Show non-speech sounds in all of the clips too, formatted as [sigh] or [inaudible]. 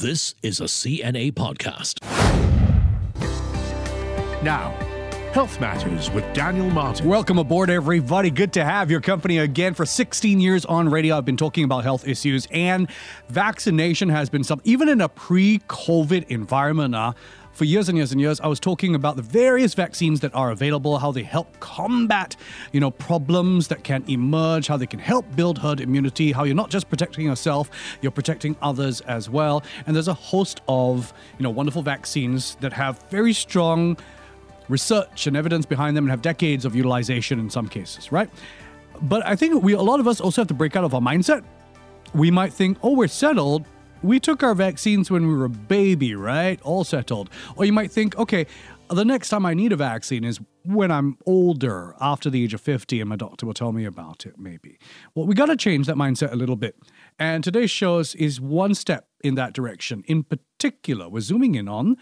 This is a CNA podcast. Now, Health Matters with Daniel Martin. Welcome aboard, everybody. Good to have your company again. For 16 years on radio, I've been talking about health issues, and vaccination has been some, even in a pre COVID environment. Uh, for years and years and years, I was talking about the various vaccines that are available, how they help combat, you know, problems that can emerge, how they can help build herd immunity, how you're not just protecting yourself, you're protecting others as well. And there's a host of, you know, wonderful vaccines that have very strong research and evidence behind them and have decades of utilization in some cases, right? But I think we a lot of us also have to break out of our mindset. We might think, "Oh, we're settled. We took our vaccines when we were a baby, right? All settled." Or you might think, "Okay, the next time I need a vaccine is when I'm older, after the age of 50, and my doctor will tell me about it, maybe. Well, we got to change that mindset a little bit. And today's show is one step in that direction. In particular, we're zooming in on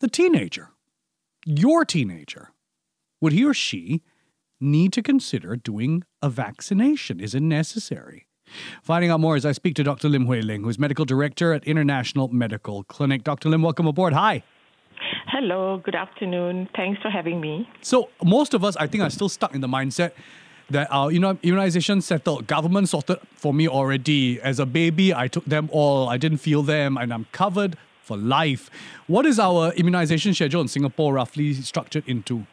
the teenager your teenager, would he or she need to consider doing a vaccination? Is it necessary? Finding out more as I speak to Dr. Lim Hui Ling, who's medical director at International Medical Clinic. Dr. Lim, welcome aboard. Hi. Hello, good afternoon. Thanks for having me. So, most of us, I think, are still stuck in the mindset that our you know, immunization settled. Government sorted for me already. As a baby, I took them all. I didn't feel them, and I'm covered for life. What is our immunization schedule in Singapore roughly structured into?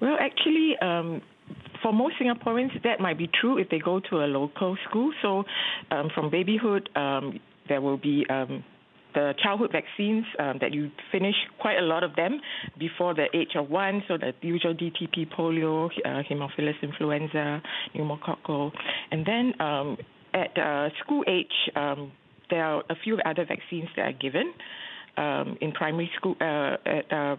Well, actually, um, for most Singaporeans, that might be true if they go to a local school. So, um, from babyhood, um, there will be um, the childhood vaccines um, that you finish quite a lot of them before the age of one. So the usual DTP, polio, uh, Haemophilus influenza, pneumococcal, and then um, at uh, school age, um, there are a few other vaccines that are given in primary school uh, at uh,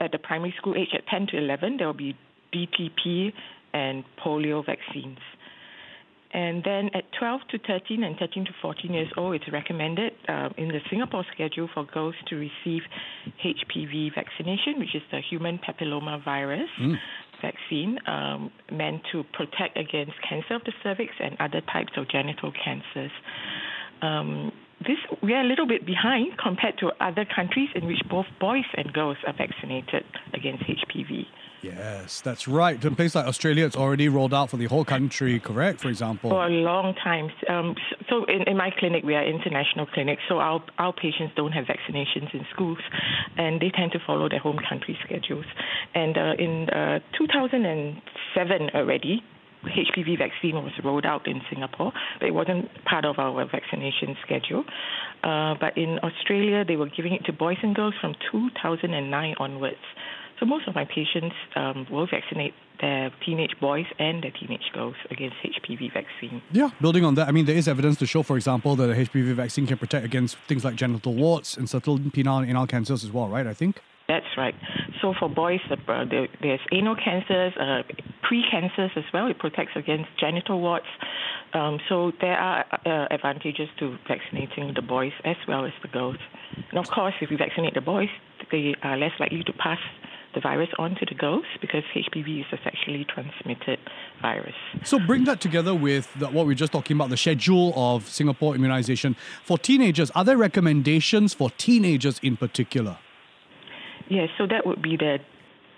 at the primary school age at 10 to 11 there will be DTP and polio vaccines. And then at 12 to 13 and 13 to 14 years old, it's recommended uh, in the Singapore schedule for girls to receive HPV vaccination, which is the human papilloma virus mm. vaccine, um, meant to protect against cancer of the cervix and other types of genital cancers um, this we are a little bit behind compared to other countries in which both boys and girls are vaccinated against HPV. Yes, that's right. In places like Australia, it's already rolled out for the whole country, correct? For example, for a long time. Um, so, in, in my clinic, we are international clinic, so our our patients don't have vaccinations in schools, and they tend to follow their home country schedules. And uh, in uh, 2007 already, HPV vaccine was rolled out in Singapore, but it wasn't part of our vaccination schedule. Uh, but in Australia, they were giving it to boys and girls from 2009 onwards. So most of my patients um, will vaccinate their teenage boys and their teenage girls against HPV vaccine. Yeah, building on that, I mean, there is evidence to show, for example, that a HPV vaccine can protect against things like genital warts and subtle penile and anal cancers as well, right? I think. That's right. So for boys, uh, there's anal cancers, uh, pre-cancers as well. It protects against genital warts. Um, so there are uh, advantages to vaccinating the boys as well as the girls. And of course, if we vaccinate the boys, they are less likely to pass the virus onto the girls because HPV is a sexually transmitted virus. So bring that together with the, what we are just talking about, the schedule of Singapore immunization. For teenagers, are there recommendations for teenagers in particular? Yes, so that would be the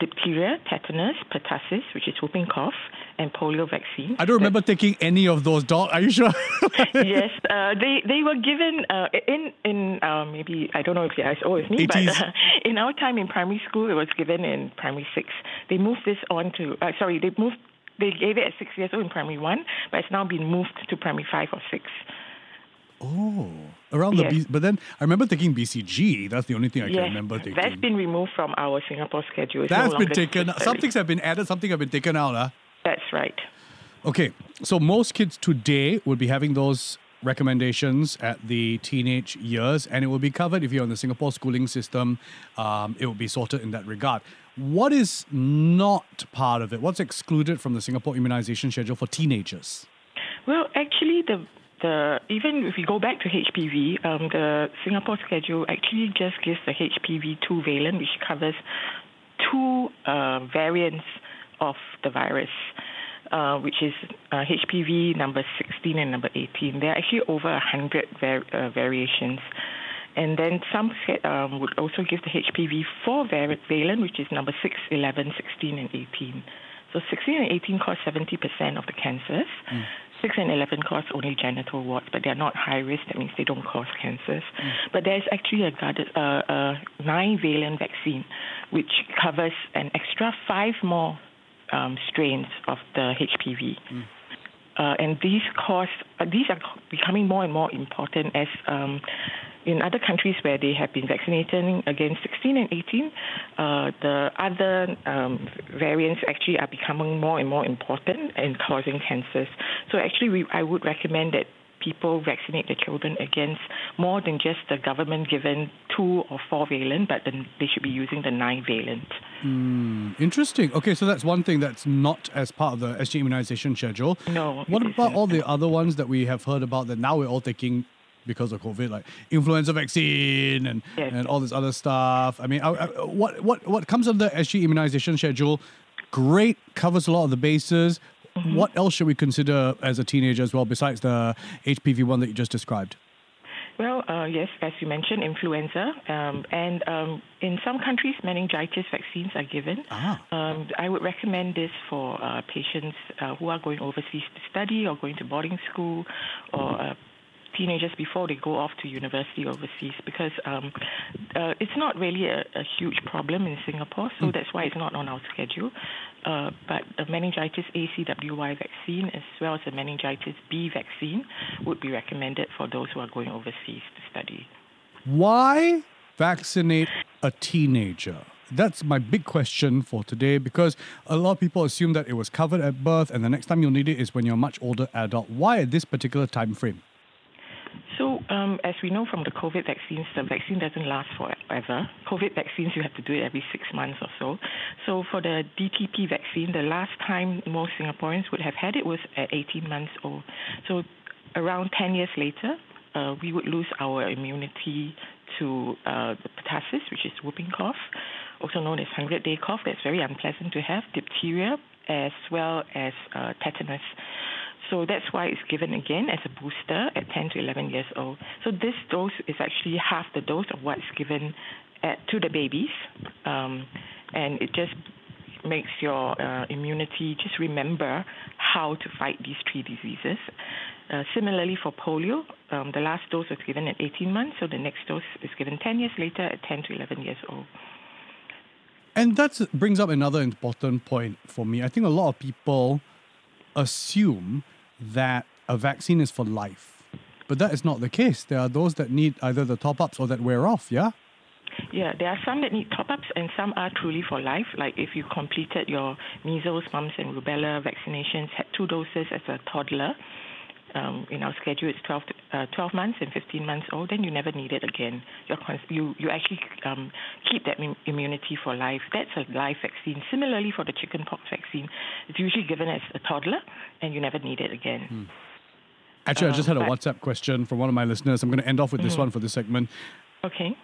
diphtheria, tetanus, pertussis, which is whooping cough, and polio vaccine. I don't remember taking any of those, Doc. Are you sure? [laughs] yes, uh, they they were given uh, in in uh, maybe I don't know if you're as old as me, 80s. but uh, [laughs] in our time in primary school, it was given in primary six. They moved this on to uh, sorry, they moved they gave it at six years old in primary one, but it's now been moved to primary five or six. Oh, around yes. the B- but then I remember taking BCG. That's the only thing I yes, can remember taking. That's been removed from our Singapore schedule. It's that's no been taken. Some things have been added. Something have been taken out. Huh? That's right. Okay, so most kids today would be having those recommendations at the teenage years, and it will be covered if you're in the Singapore schooling system. Um, it will be sorted in that regard. What is not part of it? What's excluded from the Singapore immunization schedule for teenagers? Well, actually, the the even if we go back to HPV, um, the Singapore schedule actually just gives the HPV two valent, which covers two uh, variants of the virus. Uh, which is uh, HPV number 16 and number 18. There are actually over 100 var- uh, variations. And then some um, would also give the HPV 4 valent, which is number 6, 11, 16, and 18. So 16 and 18 cause 70% of the cancers. Mm. 6 and 11 cause only genital warts, but they're not high risk. That means they don't cause cancers. Mm. But there's actually a, uh, a 9 valent vaccine, which covers an extra five more um, strains of the HPV. Mm. Uh, and these cause, uh, these are becoming more and more important as um, in other countries where they have been vaccinating against 16 and 18, uh, the other um, variants actually are becoming more and more important in causing cancers. So actually, we, I would recommend that people vaccinate their children against more than just the government given two or four valent, but then they should be using the nine valent. Mm, interesting. Okay, so that's one thing that's not as part of the SG immunization schedule. No. What about all the other ones that we have heard about that now we're all taking because of COVID, like influenza vaccine and, yes. and all this other stuff. I mean, I, I, what what what comes under the SG immunization schedule? Great, covers a lot of the bases. Mm-hmm. What else should we consider as a teenager as well, besides the HPV one that you just described? Well, uh, yes, as you mentioned, influenza, um, and um, in some countries, meningitis vaccines are given. Ah. Um, I would recommend this for uh, patients uh, who are going overseas to study or going to boarding school or uh, teenagers before they go off to university overseas because um, uh, it's not really a, a, huge problem in Singapore, so mm. that's why it's not on our schedule. Uh, but the meningitis ACWY vaccine as well as the meningitis B vaccine would be recommended for those who are going overseas to study. Why vaccinate a teenager? That's my big question for today because a lot of people assume that it was covered at birth and the next time you'll need it is when you're a much older adult. Why at this particular time frame? Um, as we know from the COVID vaccines, the vaccine doesn't last forever. COVID vaccines, you have to do it every six months or so. So, for the DTP vaccine, the last time most Singaporeans would have had it was at 18 months old. So, around 10 years later, uh, we would lose our immunity to uh, the pertussis, which is whooping cough, also known as 100 day cough. That's very unpleasant to have, diphtheria, as well as uh, tetanus. So that's why it's given again as a booster at 10 to 11 years old. So this dose is actually half the dose of what's given at, to the babies, um, and it just makes your uh, immunity just remember how to fight these three diseases. Uh, similarly, for polio, um, the last dose was given at 18 months, so the next dose is given 10 years later at 10 to 11 years old. And that brings up another important point for me. I think a lot of people assume that a vaccine is for life. But that is not the case. There are those that need either the top ups or that wear off, yeah? Yeah, there are some that need top ups and some are truly for life. Like if you completed your measles, mumps, and rubella vaccinations, had two doses as a toddler, um, in our schedule it's 12, to, uh, 12 months and 15 months old, then you never need it again. You're you, you actually um, keep that immunity for life. That's a live vaccine. Similarly, for the chickenpox vaccine, it's usually given as a toddler, and you never need it again. Hmm. Actually, I just had a um, WhatsApp question from one of my listeners. I'm going to end off with this mm-hmm. one for this segment. Okay.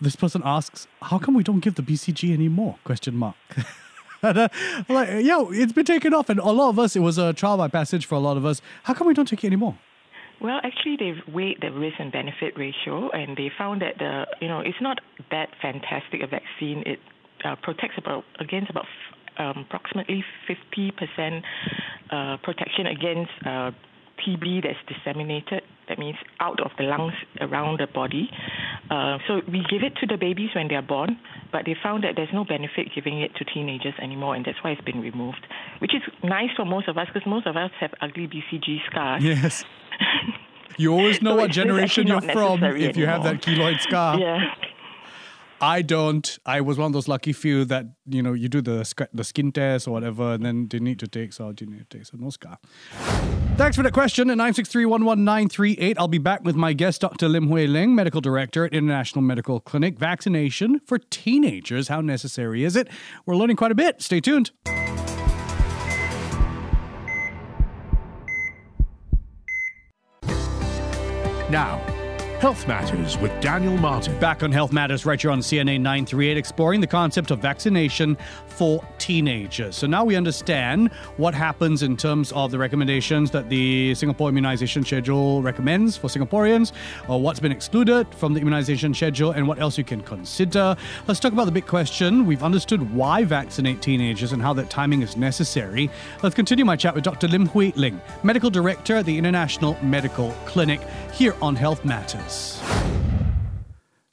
This person asks, "How come we don't give the BCG anymore?" Question mark. [laughs] and, [laughs] like, yeah, it's been taken off, and a lot of us, it was a trial by passage for a lot of us. How come we don't take it anymore? Well, actually, they've weighed the risk and benefit ratio, and they found that the you know it's not that fantastic a vaccine. It uh, protects about against about um, approximately 50% uh, protection against uh, TB that's disseminated, that means out of the lungs around the body. Uh, so we give it to the babies when they're born, but they found that there's no benefit giving it to teenagers anymore, and that's why it's been removed, which is nice for most of us because most of us have ugly BCG scars. Yes. [laughs] You always know so what generation you're from if you have that keloid scar. [laughs] Yeah. I don't. I was one of those lucky few that you know you do the the skin test or whatever, and then didn't need to take, so didn't need to take, so no scar. Thanks for the question at nine six three one one nine three eight. I'll be back with my guest, Dr. Lim Hui Ling, medical director at International Medical Clinic. Vaccination for teenagers, how necessary is it? We're learning quite a bit. Stay tuned. Now. Health Matters with Daniel Martin. Back on Health Matters right here on CNA 938, exploring the concept of vaccination for teenagers. So now we understand what happens in terms of the recommendations that the Singapore immunization schedule recommends for Singaporeans, or what's been excluded from the immunization schedule, and what else you can consider. Let's talk about the big question. We've understood why vaccinate teenagers and how that timing is necessary. Let's continue my chat with Dr. Lim Hui Ling, Medical Director at the International Medical Clinic, here on Health Matters.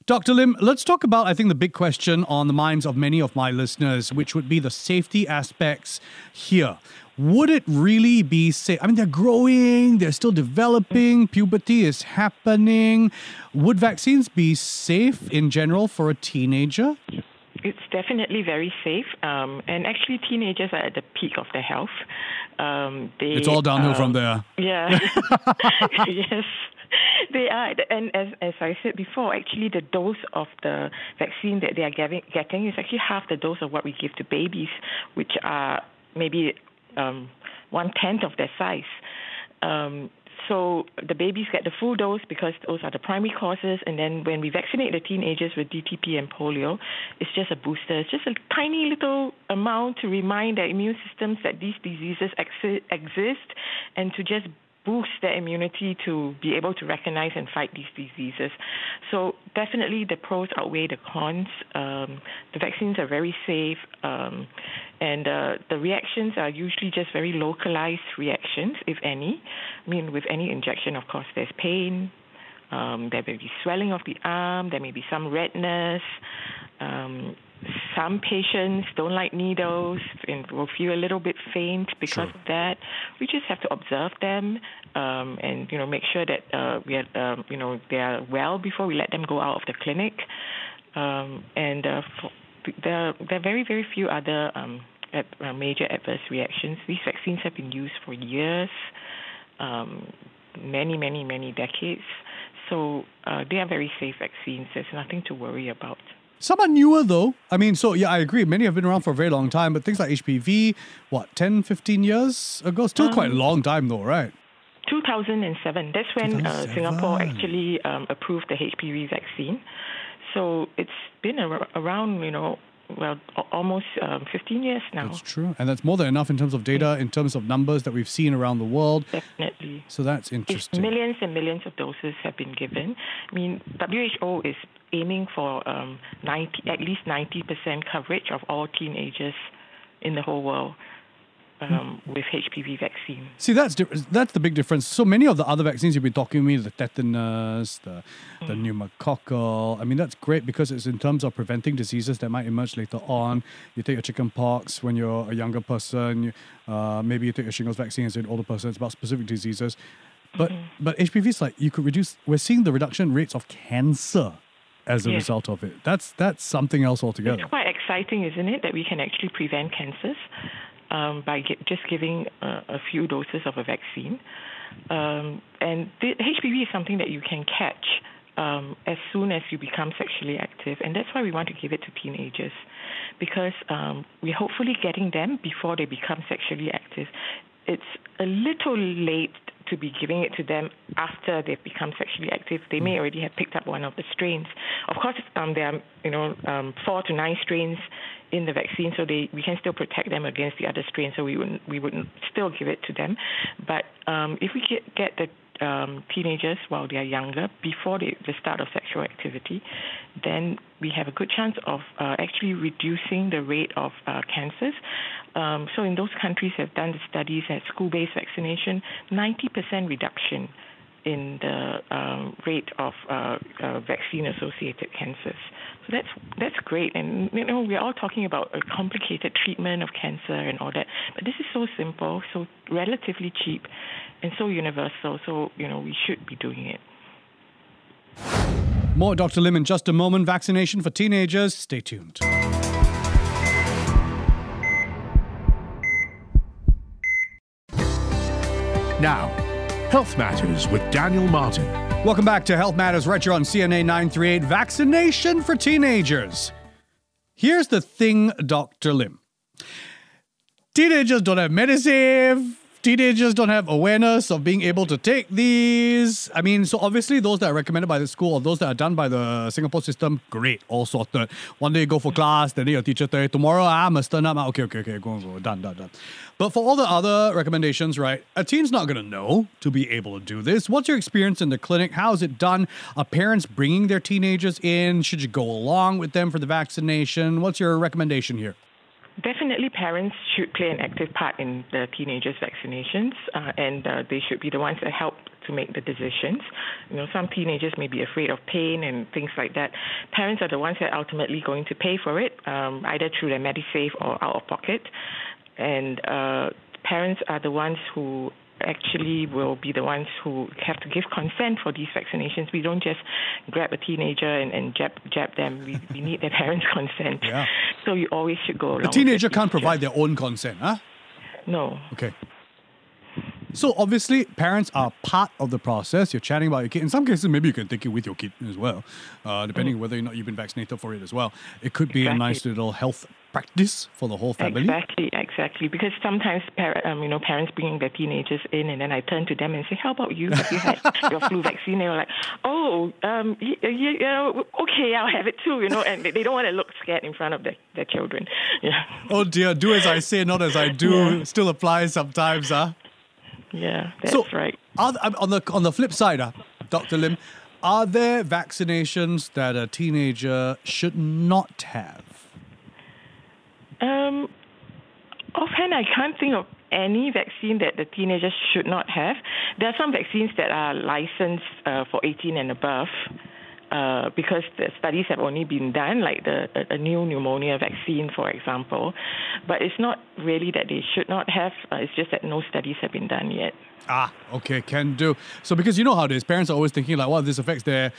Dr. Lim, let's talk about, I think, the big question on the minds of many of my listeners, which would be the safety aspects here. Would it really be safe? I mean, they're growing, they're still developing, puberty is happening. Would vaccines be safe in general for a teenager? It's definitely very safe, um, and actually, teenagers are at the peak of their health. Um, they, it's all downhill um, from there. Yeah. [laughs] [laughs] yes. They are, and as as I said before, actually the dose of the vaccine that they are getting getting is actually half the dose of what we give to babies, which are maybe um, one tenth of their size. Um, so the babies get the full dose because those are the primary causes, and then when we vaccinate the teenagers with DTP and polio, it's just a booster. It's just a tiny little amount to remind their immune systems that these diseases exist, and to just boost their immunity to be able to recognize and fight these diseases. So definitely the pros outweigh the cons. Um, the vaccines are very safe, um, and uh, the reactions are usually just very localized reactions, if any. I mean, with any injection, of course, there's pain. Um, there may be swelling of the arm. There may be some redness. Some patients don't like needles and will feel a little bit faint because sure. of that. We just have to observe them um, and you know make sure that uh, we are um, you know they are well before we let them go out of the clinic. Um, and uh, there there are very very few other um, uh, major adverse reactions. These vaccines have been used for years, um, many many many decades. So uh, they are very safe vaccines. There's nothing to worry about. Some are newer though. I mean, so yeah, I agree. Many have been around for a very long time, but things like HPV, what, 10, 15 years ago? Still um, quite a long time though, right? 2007. That's when 2007. Uh, Singapore actually um, approved the HPV vaccine. So it's been ar- around, you know, well, almost um, 15 years now. That's true. And that's more than enough in terms of data, in terms of numbers that we've seen around the world. Definitely. So that's interesting. It's millions and millions of doses have been given. I mean, WHO is aiming for um, 90, at least 90% coverage of all teenagers in the whole world um, with HPV vaccine. See, that's that's the big difference. So many of the other vaccines you've been talking to me, the tetanus, the the mm. pneumococcal. I mean, that's great because it's in terms of preventing diseases that might emerge later on. You take a chicken pox when you're a younger person. You, uh, maybe you take a shingles vaccine as an older person. It's about specific diseases. But mm-hmm. but HPV is like you could reduce. We're seeing the reduction rates of cancer as a result of it. That's that's something else altogether. It's quite exciting, isn't it, that we can actually prevent cancers um, by get, just giving uh, a few doses of a vaccine. Um, and the HPV is something that you can catch um, as soon as you become sexually active, and that's why we want to give it to teenagers, because um, we're hopefully getting them before they become sexually active. It's a little late to be giving it to them after they've become sexually active. They may already have picked up one of the strains. Of course, um, there are you know um, four to nine strains in the vaccine, so they we can still protect them against the other strains. So we would we would still give it to them. But um, if we get, get the um, teenagers while they are younger, before they, the start of sexual activity, then we have a good chance of uh, actually reducing the rate of uh, cancers. Um, so in those countries have done the studies at school-based vaccination, 90% reduction in the um, rate of uh, uh, vaccine-associated cancers. So that's that's great, and you know we're all talking about a complicated treatment of cancer and all that, but this is so simple, so relatively cheap, and so universal. So you know we should be doing it. More Dr. Lim in just a moment. Vaccination for teenagers. Stay tuned. Now, Health Matters with Daniel Martin. Welcome back to Health Matters right on CNA 938 Vaccination for Teenagers. Here's the thing, Dr. Lim. Teenagers don't have medicine teenagers don't have awareness of being able to take these. I mean, so obviously those that are recommended by the school or those that are done by the Singapore system, great, all sorted. One day you go for class, then your teacher tell you, tomorrow I must turn up. Okay, okay, okay, go, go, done, done, done. But for all the other recommendations, right, a teen's not going to know to be able to do this. What's your experience in the clinic? How is it done? Are parents bringing their teenagers in? Should you go along with them for the vaccination? What's your recommendation here? Definitely, parents should play an active part in the teenagers' vaccinations, uh, and uh, they should be the ones that help to make the decisions. You know, some teenagers may be afraid of pain and things like that. Parents are the ones that are ultimately going to pay for it, um, either through their MediSave or out of pocket. And uh, parents are the ones who actually will be the ones who have to give consent for these vaccinations. We don't just grab a teenager and, and jab, jab them. We, we need their [laughs] parents' consent. Yeah. So you always should go along. The teenager can't provide their own consent, huh? No. Okay. So obviously, parents are part of the process. You're chatting about your kid. In some cases, maybe you can take it with your kid as well, uh, depending on whether or not you've been vaccinated for it as well. It could be a nice little health practice for the whole family. Exactly, exactly. Because sometimes, par- um, you know, parents bringing their teenagers in, and then I turn to them and say, "How about you? Have you had [laughs] your flu vaccine?" They were like, "Oh, um, y- y- yeah, okay, I'll have it too." You know, and they they don't want to look scared in front of their, their children. [laughs] Yeah, Oh dear, do as I say, not as I do. Yeah. Still applies sometimes, huh? yeah, that's so, right. Are, on the on the flip side, uh, Dr. Lim, are there vaccinations that a teenager should not have? Um, offhand, I can't think of any vaccine that the teenagers should not have. There are some vaccines that are licensed uh, for 18 and above. Uh, because the studies have only been done, like the a, a new pneumonia vaccine, for example, but it's not really that they should not have. Uh, it's just that no studies have been done yet. Ah, okay, can do. So because you know how it is, parents are always thinking like, well, this affects their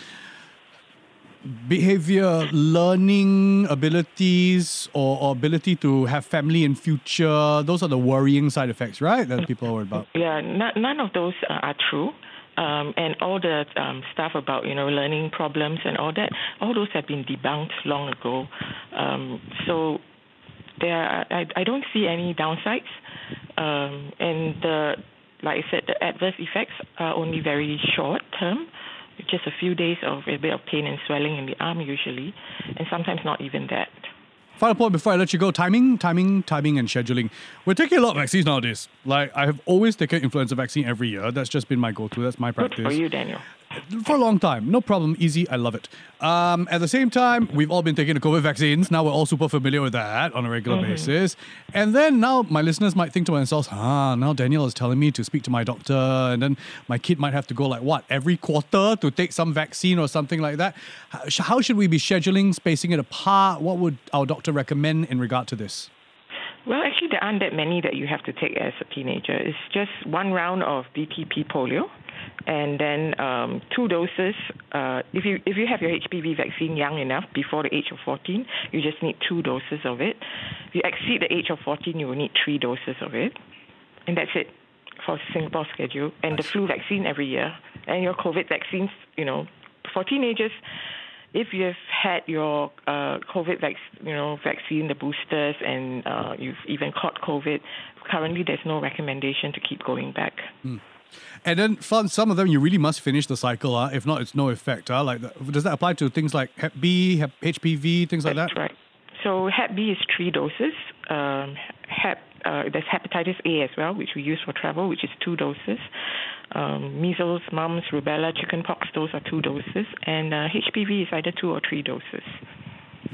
behavior, learning abilities, or, or ability to have family in future. Those are the worrying side effects, right? That people are worried about. [laughs] Yeah, none of those uh, are true. Um, and all the um, stuff about you know learning problems and all that, all those have been debunked long ago. Um, so there, are, I, I don't see any downsides. Um, and the, like I said, the adverse effects are only very short term, just a few days of a bit of pain and swelling in the arm usually, and sometimes not even that. Final point before I let you go timing, timing, timing, and scheduling. We're taking a lot of vaccines nowadays. Like, I have always taken influenza vaccine every year. That's just been my go to. That's my practice. Good for you, Daniel. For a long time. No problem. Easy. I love it. Um, at the same time, we've all been taking the COVID vaccines. Now we're all super familiar with that on a regular Mm-hmm. basis. And then now my listeners might think to themselves, ah, now Daniel is telling me to speak to my doctor. And then my kid might have to go like what, every quarter to take some vaccine or something like that. How should we be scheduling, spacing it apart? What would our doctor recommend in regard to this? Well, actually, there aren't that many that you have to take as a teenager. It's just one round of DTP polio, and then um, two doses. Uh, if you if you have your HPV vaccine young enough, before the age of 14, you just need two doses of it. If you exceed the age of 14, you will need three doses of it, and that's it for Singapore schedule. And the flu vaccine every year, and your COVID vaccines. You know, for teenagers if you've had your uh, COVID vac- you know, vaccine, the boosters, and uh, you've even caught COVID, currently there's no recommendation to keep going back. And then for some of them, you really must finish the cycle. Uh, if not, it's no effect. Uh, like, does that apply to things like Hep B, Hep HPV, things like that? Right. So Hep B is three doses. Um, Hep uh, there's hepatitis A as well, which we use for travel, which is two doses. Um, measles, mumps, rubella, chickenpox, those are two doses, and uh, HPV is either two or three doses.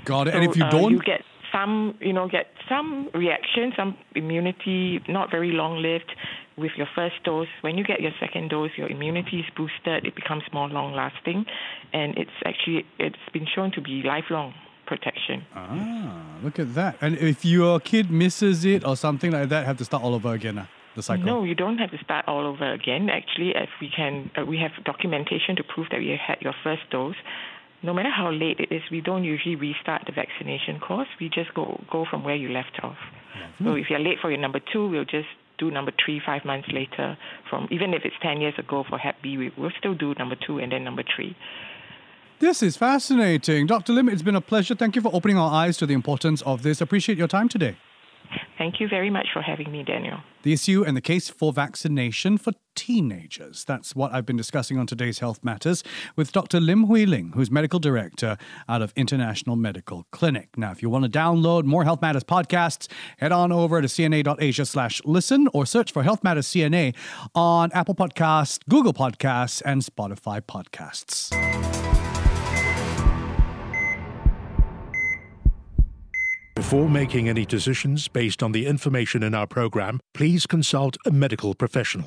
Got it. So, and if you uh, don't, you get some, you know, get some reaction, some immunity, not very long lived, with your first dose. When you get your second dose, your immunity is boosted. It becomes more long lasting, and it's actually it's been shown to be lifelong protection. ah, look at that. And if your kid misses it or something like that, have to start all over again. Uh, the cycle. No, you don't have to start all over again. Actually, if we can, uh, we have documentation to prove that you had your first dose. No matter how late it is, we don't usually restart the vaccination course. We just go go from where you left off. Mm-hmm. So if you're late for your number two, we'll just do number three five months later. From even if it's ten years ago for Hep B, we will still do number two and then number three. This is fascinating. Dr. Lim, it's been a pleasure. Thank you for opening our eyes to the importance of this. Appreciate your time today. Thank you very much for having me, Daniel. The issue and the case for vaccination for teenagers. That's what I've been discussing on today's Health Matters with Dr. Lim Hui Ling, who's medical director out of International Medical Clinic. Now, if you want to download more Health Matters podcasts, head on over to cna.asia slash listen or search for Health Matters CNA on Apple Podcasts, Google Podcasts, and Spotify Podcasts. Before making any decisions based on the information in our program, please consult a medical professional.